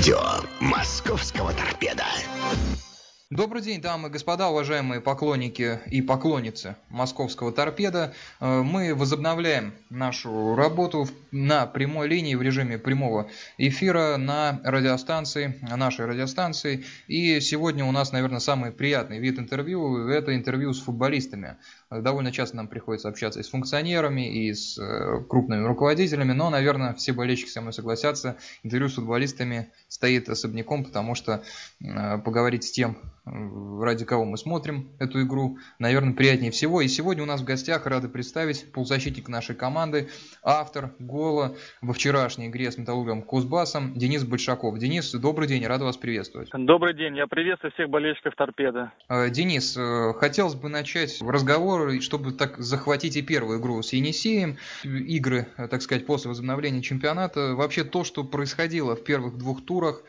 Радио Московского торпеда. Добрый день, дамы и господа, уважаемые поклонники и поклонницы московского торпеда. Э, мы возобновляем нашу работу на прямой линии в режиме прямого эфира на радиостанции, нашей радиостанции. И сегодня у нас, наверное, самый приятный вид интервью – это интервью с футболистами. Довольно часто нам приходится общаться и с функционерами, и с э, крупными руководителями, но, наверное, все болельщики со мной согласятся, интервью с футболистами стоит особняком, потому что э, поговорить с тем, ради кого мы смотрим эту игру, наверное, приятнее всего. И сегодня у нас в гостях рады представить полузащитник нашей команды, автор гола во вчерашней игре с Металлургом Кузбассом Денис Большаков. Денис, добрый день, рад вас приветствовать. Добрый день, я приветствую всех болельщиков торпеда. Э, Денис, хотелось бы начать разговор чтобы так захватить и первую игру с Енисеем, игры, так сказать, после возобновления чемпионата, вообще то, что происходило в первых двух турах,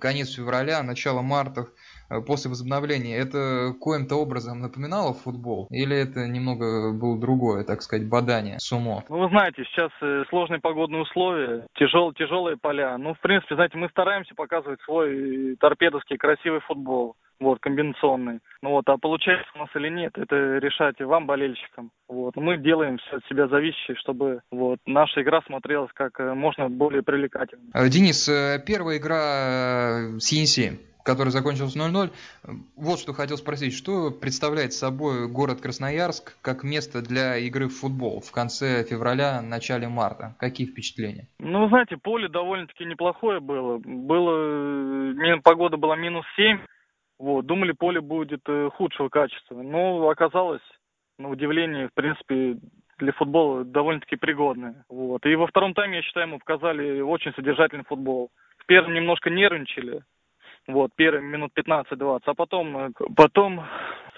конец февраля, начало марта, э, после возобновления, это коим-то образом напоминало футбол? Или это немного было другое, так сказать, бадание, сумо? Ну, вы знаете, сейчас э, сложные погодные условия, тяжел, тяжелые поля. Ну, в принципе, знаете, мы стараемся показывать свой торпедовский красивый футбол вот, комбинационный. Ну вот, а получается у нас или нет, это решать вам, болельщикам. Вот, мы делаем все от себя зависящее, чтобы вот наша игра смотрелась как э, можно более привлекательно. Э, Денис, э, первая игра с Енисеем который закончился 0-0. Вот что хотел спросить, что представляет собой город Красноярск как место для игры в футбол в конце февраля, начале марта? Какие впечатления? Ну, знаете, поле довольно-таки неплохое было. Было, погода была минус 7, вот, думали, поле будет э, худшего качества. Но оказалось, на удивление, в принципе, для футбола довольно-таки пригодное. Вот. И во втором тайме, я считаю, мы показали очень содержательный футбол. В первом немножко нервничали, вот, первые минут 15-20, а потом, э, потом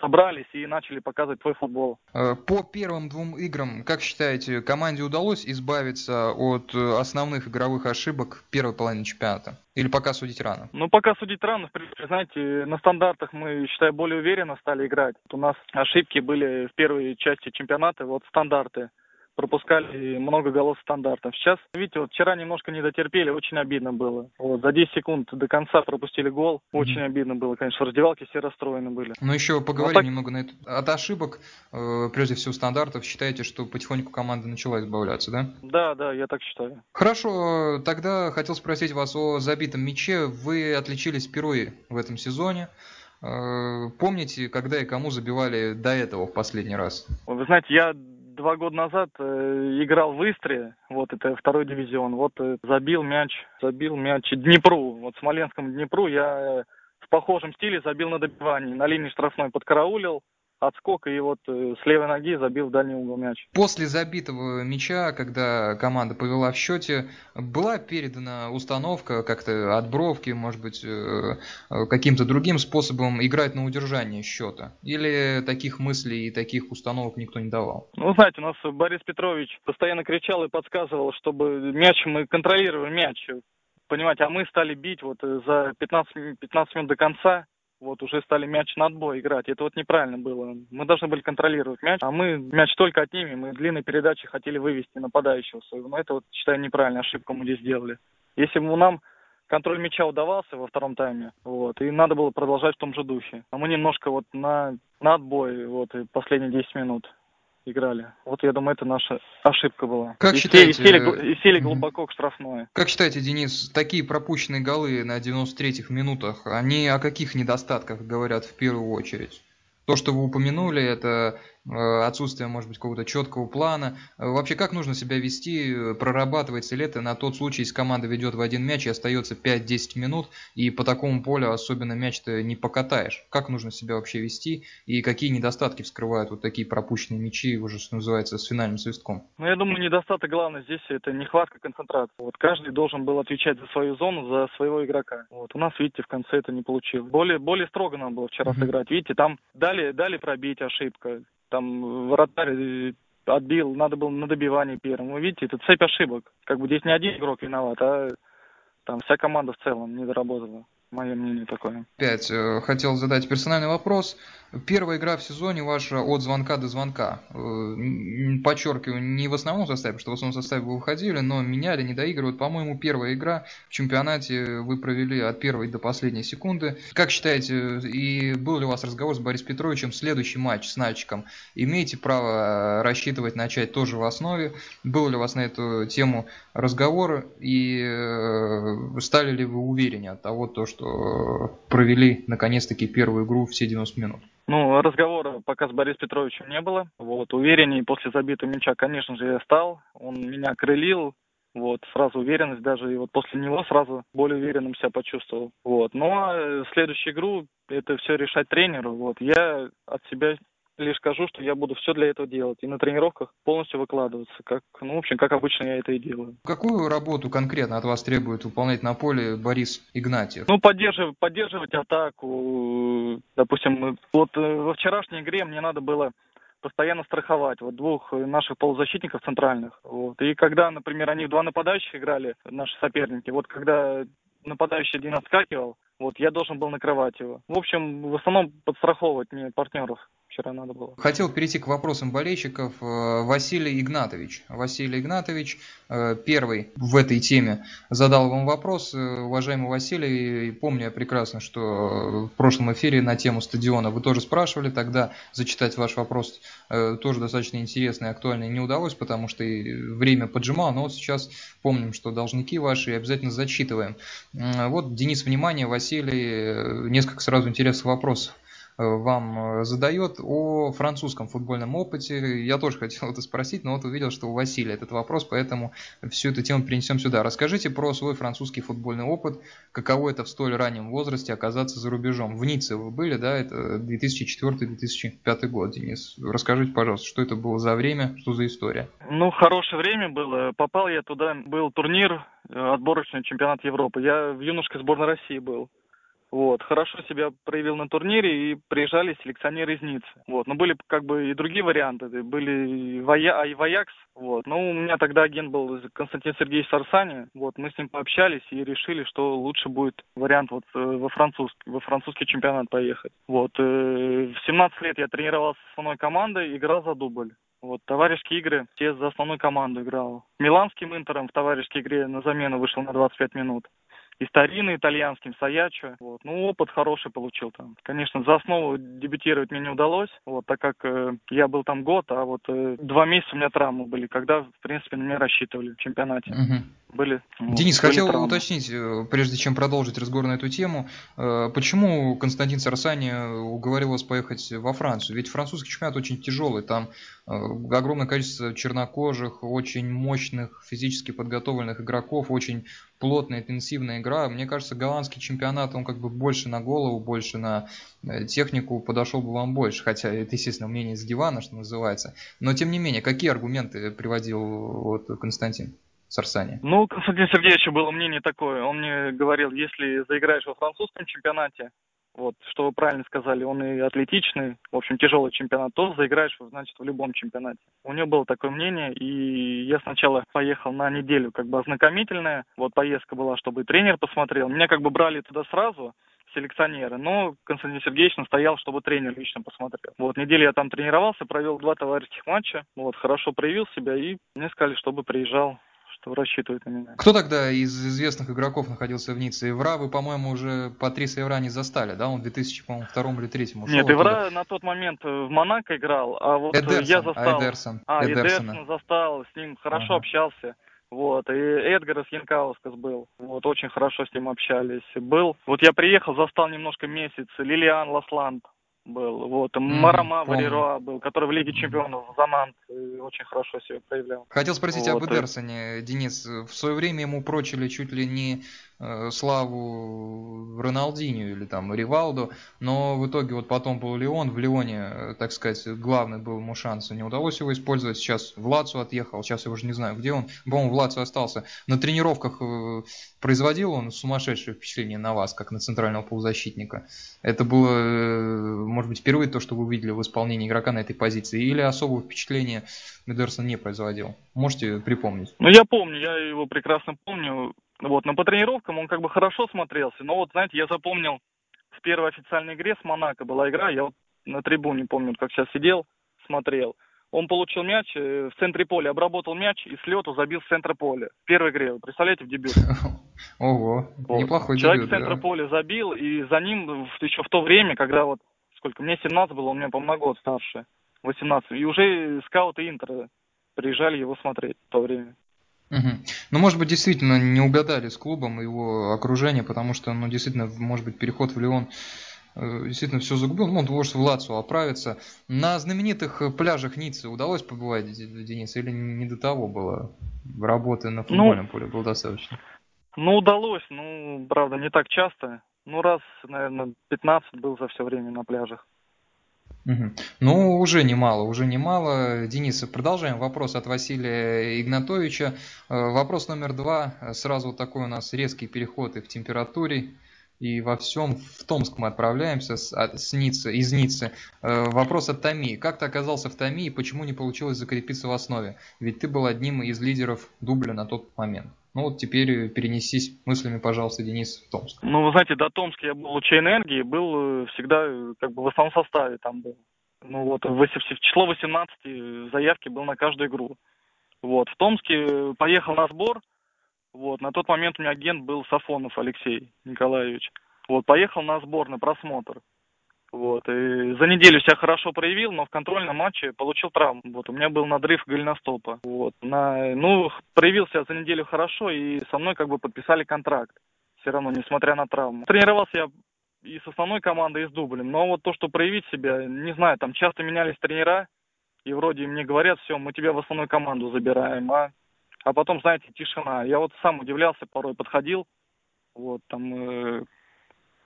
собрались и начали показывать твой футбол. Э, по первым двум играм, как считаете, команде удалось избавиться от э, основных игровых ошибок первой половины чемпионата? Или пока судить рано? Ну, пока судить рано. Знаете, на стандартах мы, считаю, более уверенно стали играть. У нас ошибки были в первой части чемпионата, вот стандарты пропускали много голов стандартов. Сейчас, видите, вот вчера немножко не дотерпели, очень обидно было. Вот, за 10 секунд до конца пропустили гол, очень mm-hmm. обидно было, конечно, в раздевалке все расстроены были. Ну еще поговорим вот так... немного на это. От ошибок, э, прежде всего стандартов, считаете, что потихоньку команда начала избавляться, да? Да, да, я так считаю. Хорошо, тогда хотел спросить вас о забитом мяче. Вы отличились впервые в этом сезоне. Э, помните, когда и кому забивали до этого в последний раз? Вы знаете, я два года назад э, играл в Истре, вот это второй дивизион, вот э, забил мяч, забил мяч Днепру, вот Смоленскому Днепру. Я э, в похожем стиле забил на добивании, на линии штрафной подкараулил, отскок и вот э, с левой ноги забил в дальний угол мяч. После забитого мяча, когда команда повела в счете, была передана установка как-то от бровки, может быть, э, э, каким-то другим способом играть на удержание счета? Или таких мыслей и таких установок никто не давал? Ну, знаете, у нас Борис Петрович постоянно кричал и подсказывал, чтобы мяч мы контролируем мяч. Понимаете, а мы стали бить вот за 15, 15 минут до конца, вот уже стали мяч на отбой играть. Это вот неправильно было. Мы должны были контролировать мяч, а мы мяч только отнимем. Мы длинной передачи хотели вывести нападающего своего. Но это вот, считаю, неправильная ошибка мы здесь сделали. Если бы нам контроль мяча удавался во втором тайме, вот, и надо было продолжать в том же духе. А мы немножко вот на, на отбой, вот, и последние 10 минут играли. Вот я думаю, это наша ошибка была. Как и считаете, сели, и сели глубоко к штрафной. Как считаете, Денис, такие пропущенные голы на 93-х минутах, они о каких недостатках говорят в первую очередь? То, что вы упомянули, это Э, отсутствие, может быть, какого-то четкого плана. Э, вообще, как нужно себя вести, прорабатывается ли это на тот случай, если команда ведет в один мяч и остается 5-10 минут, и по такому полю особенно мяч-то не покатаешь. Как нужно себя вообще вести, и какие недостатки вскрывают вот такие пропущенные мячи, уже, что называется, с финальным свистком? Ну, я думаю, недостаток главный здесь это нехватка концентрации. Вот каждый должен был отвечать за свою зону, за своего игрока. Вот у нас, видите, в конце это не получилось. Более, более строго нам было вчера сыграть. Видите, там дали, дали пробить ошибка там вратарь отбил, надо было на добивании первым. Вы видите, это цепь ошибок. Как бы здесь не один игрок виноват, а там вся команда в целом не доработала. мое мнение такое. Опять э, хотел задать персональный вопрос. Первая игра в сезоне ваша от звонка до звонка. Э, подчеркиваю, не в основном составе, что в основном составе вы выходили, но меняли, не доигрывают. По-моему, первая игра в чемпионате вы провели от первой до последней секунды. Как считаете, и был ли у вас разговор с Борисом Петровичем, следующий матч с Нальчиком? Имеете право рассчитывать начать тоже в основе? Был ли у вас на эту тему разговор? И э, стали ли вы уверены от того, то, что провели наконец-таки первую игру все 90 минут? Ну, разговора пока с Борисом Петровичем не было. Вот, увереннее после забитого мяча, конечно же, я стал. Он меня крылил, вот, сразу уверенность даже, и вот после него сразу более уверенным себя почувствовал. Вот, но ну, а следующую игру это все решать тренеру. Вот, я от себя лишь скажу, что я буду все для этого делать. И на тренировках полностью выкладываться. Как, ну, в общем, как обычно я это и делаю. Какую работу конкретно от вас требует выполнять на поле Борис Игнатьев? Ну, поддерживать, поддерживать атаку. Допустим, вот э, во вчерашней игре мне надо было постоянно страховать вот двух наших полузащитников центральных. Вот. И когда, например, они в два нападающих играли, наши соперники, вот когда нападающий один отскакивал, вот я должен был накрывать его. В общем, в основном подстраховывать мне партнеров вчера надо было. Хотел перейти к вопросам болельщиков. Э, Василий Игнатович. Василий Игнатович э, первый в этой теме задал вам вопрос. Э, уважаемый Василий, помню я прекрасно, что в прошлом эфире на тему стадиона вы тоже спрашивали. Тогда зачитать ваш вопрос тоже достаточно интересный и актуальный не удалось, потому что время поджимало. Но вот сейчас помним, что должники ваши и обязательно зачитываем. Вот, Денис, внимание, Василий, несколько сразу интересных вопросов. Э, вам э, задает о французском футбольном опыте. Я тоже хотел это спросить, но вот увидел, что у Василия этот вопрос, поэтому всю эту тему перенесем сюда. Расскажите про свой французский футбольный опыт, каково это в столь раннем возрасте оказаться за рубежом. В Ницце вы были, да, это 2004-2005 год, Денис. Расскажите, пожалуйста, что это было за время, что за история? Ну, хорошее время было. Попал я туда, был турнир, э, отборочный чемпионат Европы. Я в юношеской сборной России был. Вот, хорошо себя проявил на турнире и приезжали селекционеры из Ниццы. Вот, но были как бы и другие варианты, были и, Вая, а и Ваякс, вот. Но у меня тогда агент был Константин Сергеевич Сарсани, вот, мы с ним пообщались и решили, что лучше будет вариант вот э, во французский, во французский чемпионат поехать. Вот, э, в 17 лет я тренировался с основной командой, играл за дубль. Вот, товарищеские игры, все за основную команду играл. Миланским Интером в товарищеской игре на замену вышел на 25 минут и старинный итальянским Саячо. Вот. Ну, опыт хороший получил там. Конечно, за основу дебютировать мне не удалось, вот, так как э, я был там год, а вот э, два месяца у меня травмы были, когда, в принципе, на меня рассчитывали в чемпионате. Угу. Были. Денис, вот, хотел травмы. уточнить, э, прежде чем продолжить разговор на эту тему, э, почему Константин Сарсани уговорил вас поехать во Францию? Ведь французский чемпионат очень тяжелый, там э, огромное количество чернокожих, очень мощных, физически подготовленных игроков, очень плотная, интенсивная игра. Мне кажется, голландский чемпионат, он как бы больше на голову, больше на э, технику подошел бы вам больше. Хотя это, естественно, мнение с дивана, что называется. Но, тем не менее, какие аргументы приводил вот Константин? Сарсани? Ну, Константин Сергеевич было мнение такое. Он мне говорил, если заиграешь во французском чемпионате, вот, что вы правильно сказали, он и атлетичный, в общем, тяжелый чемпионат, то заиграешь, значит, в любом чемпионате. У него было такое мнение, и я сначала поехал на неделю, как бы ознакомительная, вот поездка была, чтобы тренер посмотрел. Меня как бы брали туда сразу, селекционеры, но Константин Сергеевич настоял, чтобы тренер лично посмотрел. Вот, неделю я там тренировался, провел два товарищеских матча, вот, хорошо проявил себя, и мне сказали, чтобы приезжал что рассчитывают на меня. Кто тогда из известных игроков находился в Ницце? Ивра вы, по-моему, уже Патриса Ивра не застали, да? Он в 2002 или 2003 ушел. Нет, Ивра на тот момент в Монако играл, а вот Эдерсон, я застал... Эдерсон. А, Эдерсон застал, с ним хорошо ага. общался. Вот, и Эдгарас Янкаускас был. Вот, очень хорошо с ним общались. Был. Вот я приехал, застал немножко месяц. Лилиан Ласланд был. Вот, mm, Марама Валеруа был, который в Лиге Чемпионов Замант очень хорошо себя проявлял. Хотел спросить вот. об Эдерсоне, Денис. В свое время ему прочили чуть ли не Э, славу Роналдиню или там Ривалду, но в итоге вот потом был Леон, в Леоне, э, так сказать, главный был ему шанс, не удалось его использовать, сейчас в Лацу отъехал, сейчас я уже не знаю, где он, по-моему, в Лацу остался. На тренировках э, производил он сумасшедшее впечатление на вас, как на центрального полузащитника. Это было, может быть, впервые то, что вы увидели в исполнении игрока на этой позиции, или особого впечатления Медерсон не производил? Можете припомнить? Ну, я помню, я его прекрасно помню Вот, но по тренировкам он как бы хорошо смотрелся, но вот, знаете, я запомнил в первой официальной игре с Монако была игра, я вот на трибуне, помню, как сейчас сидел, смотрел. Он получил мяч э, в центре поля, обработал мяч и с лету забил с центра поля. В первой игре, представляете, в дебют. Ого, вот. неплохой Человек дебют, с центра да. поля забил, и за ним еще в то время, когда вот, сколько, мне 17 было, он мне, по много год старше, 18, и уже скауты Интера приезжали его смотреть в то время. Угу. Ну, может быть, действительно не угадали с клубом его окружение, потому что, ну, действительно, может быть, переход в Леон Э, действительно все загубил. Ну, он может в Лацу оправиться. На знаменитых пляжах Ниццы удалось побывать, Денис, или не до того было? Работы на футбольном ну, поле было достаточно. Ну, удалось. Ну, правда, не так часто. Ну, раз, наверное, 15 был за все время на пляжах. Ну, уже немало, уже немало. Денис, продолжаем вопрос от Василия Игнатовича. Э, вопрос номер два. Сразу вот такой у нас резкий переход и в температуре, и во всем в Томск мы отправляемся с, от, с Ниццы, из Ниццы. Э, вопрос от Томи. Как ты оказался в Томи и почему не получилось закрепиться в основе? Ведь ты был одним из лидеров дубля на тот момент. Ну вот теперь перенесись мыслями, пожалуйста, Денис, в Томск. Ну, вы знаете, до Томска я был лучей энергии, был э, всегда э, как бы в основном составе там был. Ну вот, в число 18 заявки был на каждую игру. Вот, в Томске поехал на сбор – вот, на тот момент у меня агент был Сафонов Алексей Николаевич. Вот, поехал на сбор, на просмотр. Вот, и за неделю себя хорошо проявил, но в контрольном матче получил травму. Вот, у меня был надрыв голеностопа. Вот, на, ну, проявился за неделю хорошо, и со мной как бы подписали контракт. Все равно, несмотря на травму. Тренировался я и с основной командой, и с дублем. Но вот то, что проявить себя, не знаю, там часто менялись тренера, и вроде мне говорят, все, мы тебя в основную команду забираем, а а потом, знаете, тишина. Я вот сам удивлялся, порой подходил, вот, там, э,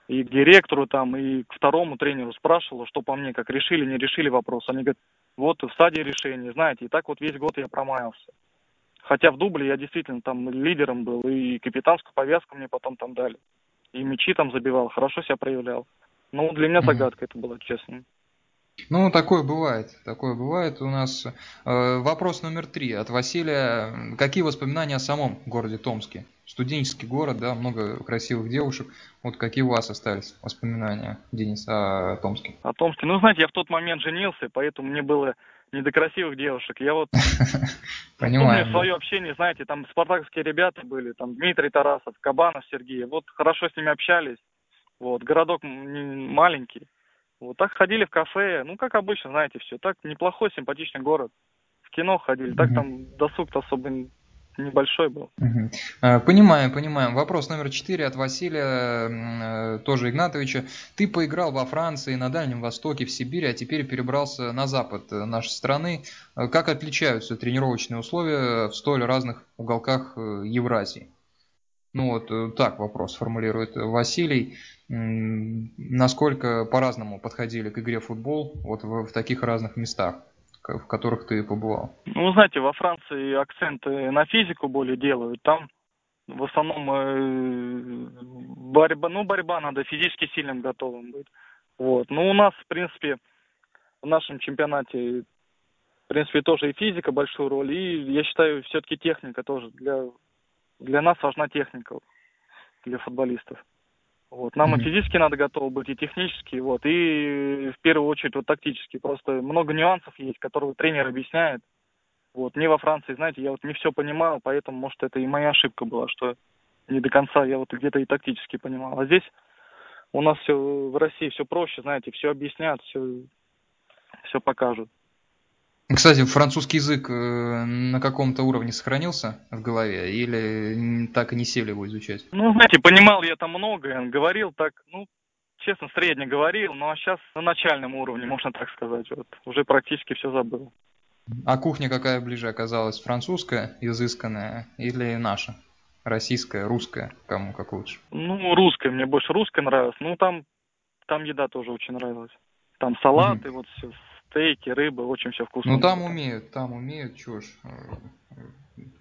и к директору, там, и к второму тренеру спрашивал, что по мне, как решили, не решили вопрос. Они говорят, вот в стадии решения, знаете, и так вот весь год я промаялся. Хотя в дубле я действительно там лидером был, и капитанскую повязку мне потом там дали. И мячи там забивал, хорошо себя проявлял. Ну, для меня загадка это была, честно. Ну, такое бывает, такое бывает. У нас э, вопрос номер три от Василия. Какие воспоминания о самом городе Томске? Студенческий город, да, много красивых девушек. Вот какие у вас остались воспоминания, Денис, о Томске? О Томске? Ну, знаете, я в тот момент женился, поэтому мне было не до красивых девушек. Я вот Понимаю. помню свое общение, знаете, там спартаковские ребята были, там Дмитрий Тарасов, Кабанов Сергей. Вот хорошо с ними общались. Вот, городок маленький. Вот так ходили в кафе, ну, как обычно, знаете, все. Так неплохой, симпатичный город. В кино ходили, так там досуг-то особо небольшой был. Угу. Понимаем, понимаем. Вопрос номер четыре от Василия, э, тоже Игнатовича. Ты поиграл во Франции, на Дальнем Востоке, в Сибири, а теперь перебрался на запад нашей страны. Э, как отличаются тренировочные условия в столь разных уголках Евразии? Ну вот так вопрос формулирует Василий насколько по-разному подходили к игре в футбол вот в, в таких разных местах, в которых ты побывал? Ну, знаете, во Франции акценты на физику более делают. Там в основном э, борьба, ну, борьба надо физически сильным готовым быть. Вот. Ну, у нас, в принципе, в нашем чемпионате, в принципе, тоже и физика большую роль, и я считаю, все-таки техника тоже. Для, для нас важна техника, для футболистов. Вот. Нам mm-hmm. и физически надо готово быть, и технически, вот, и в первую очередь вот тактически. Просто много нюансов есть, которые тренер объясняет. Вот. Мне во Франции, знаете, я вот не все понимал, поэтому, может, это и моя ошибка была, что не до конца я вот где-то и тактически понимал. А здесь у нас все в России все проще, знаете, все объяснят, все, все покажут. Кстати, французский язык э, на каком-то уровне сохранился в голове или так и не сели его изучать? Ну, знаете, понимал я там многое, говорил так, ну, честно, средне говорил, ну а сейчас на начальном уровне, можно так сказать, вот, уже практически все забыл. А кухня какая ближе оказалась? Французская, изысканная или наша? Российская, русская? Кому как лучше? Ну, русская, мне больше русская нравилась. Ну, там, там еда тоже очень нравилась. Там салаты, mm-hmm. вот все стейки, рыба, очень все вкусно. Ну там умеют, там умеют, чушь.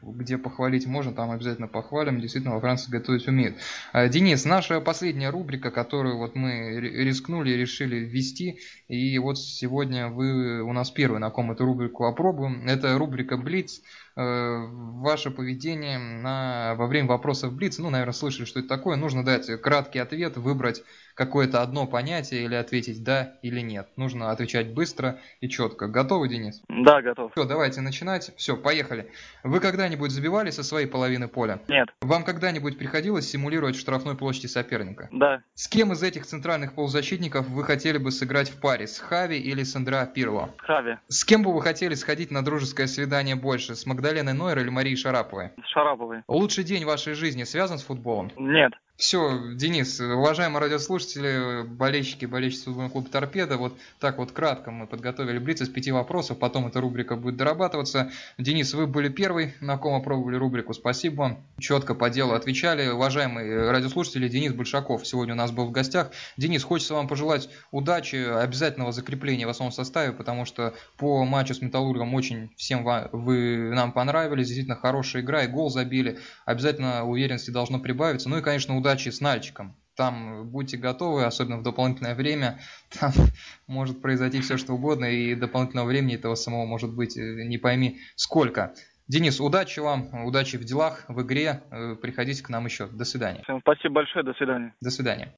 Где похвалить можно, там обязательно похвалим. Действительно, во Франции готовить умеют. А, Денис, наша последняя рубрика, которую вот мы рискнули решили ввести. И вот сегодня вы у нас первый, на ком эту рубрику опробуем. Это рубрика Блиц. э, ваше поведение на, во время вопросов Блиц. Ну, наверное, слышали, что это такое. Нужно дать краткий ответ, выбрать какое-то одно понятие или ответить да или нет. Нужно отвечать быстро и четко. Готовы, Денис? Да, готов. Все, давайте начинать. Все, поехали. Вы когда-нибудь забивали со своей половины поля? Нет. Вам когда-нибудь приходилось симулировать в штрафной площади соперника? Да. С кем из этих центральных полузащитников вы хотели бы сыграть в паре? С Хави или с Андреа Пирло? Хави. С кем бы вы хотели сходить на дружеское свидание больше? С Магдаленой Нойер или Марией Шараповой? Шараповой. Лучший день вашей жизни связан с футболом? Нет. Все, Денис, уважаемые радиослушатели, болельщики, болельщицы футбольного клуба «Торпеда», вот так вот кратко мы подготовили блиц из пяти вопросов, потом эта рубрика будет дорабатываться. Денис, вы были первый, на ком опробовали рубрику, спасибо вам, четко по делу отвечали. Уважаемые радиослушатели, Денис Большаков сегодня у нас был в гостях. Денис, хочется вам пожелать удачи, обязательного закрепления в основном составе, потому что по матчу с «Металлургом» очень всем вы нам понравились, действительно хорошая игра и гол забили, обязательно уверенности должно прибавиться. Ну и, конечно, удачи удачи с Нальчиком. Там будьте готовы, особенно в дополнительное время. Там может произойти все что угодно, и дополнительного времени этого самого может быть э, не пойми сколько. Денис, удачи вам, удачи в делах, в игре. Э, приходите к нам еще. До свидания. Всем спасибо большое, до свидания. До свидания.